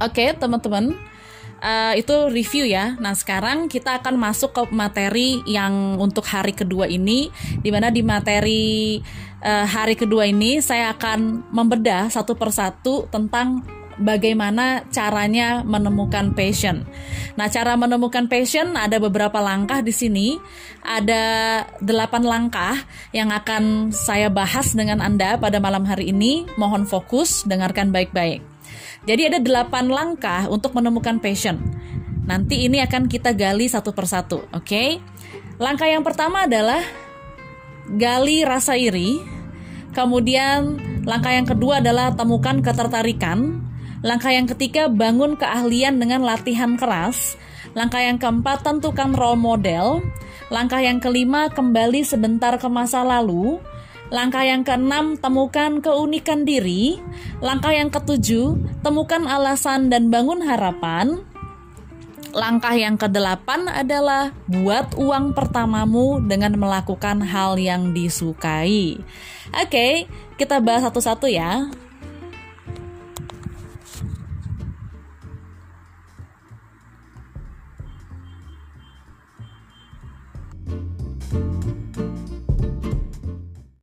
Oke, teman-teman. Uh, itu review ya. Nah, sekarang kita akan masuk ke materi yang untuk hari kedua ini, di mana di materi uh, hari kedua ini saya akan membedah satu persatu tentang bagaimana caranya menemukan passion. Nah, cara menemukan passion ada beberapa langkah di sini. Ada delapan langkah yang akan saya bahas dengan Anda pada malam hari ini. Mohon fokus, dengarkan baik-baik. Jadi ada delapan langkah untuk menemukan passion. Nanti ini akan kita gali satu persatu, oke? Okay? Langkah yang pertama adalah gali rasa iri. Kemudian langkah yang kedua adalah temukan ketertarikan. Langkah yang ketiga bangun keahlian dengan latihan keras. Langkah yang keempat tentukan role model. Langkah yang kelima kembali sebentar ke masa lalu. Langkah yang keenam, temukan keunikan diri. Langkah yang ketujuh, temukan alasan dan bangun harapan. Langkah yang kedelapan adalah buat uang pertamamu dengan melakukan hal yang disukai. Oke, kita bahas satu-satu ya.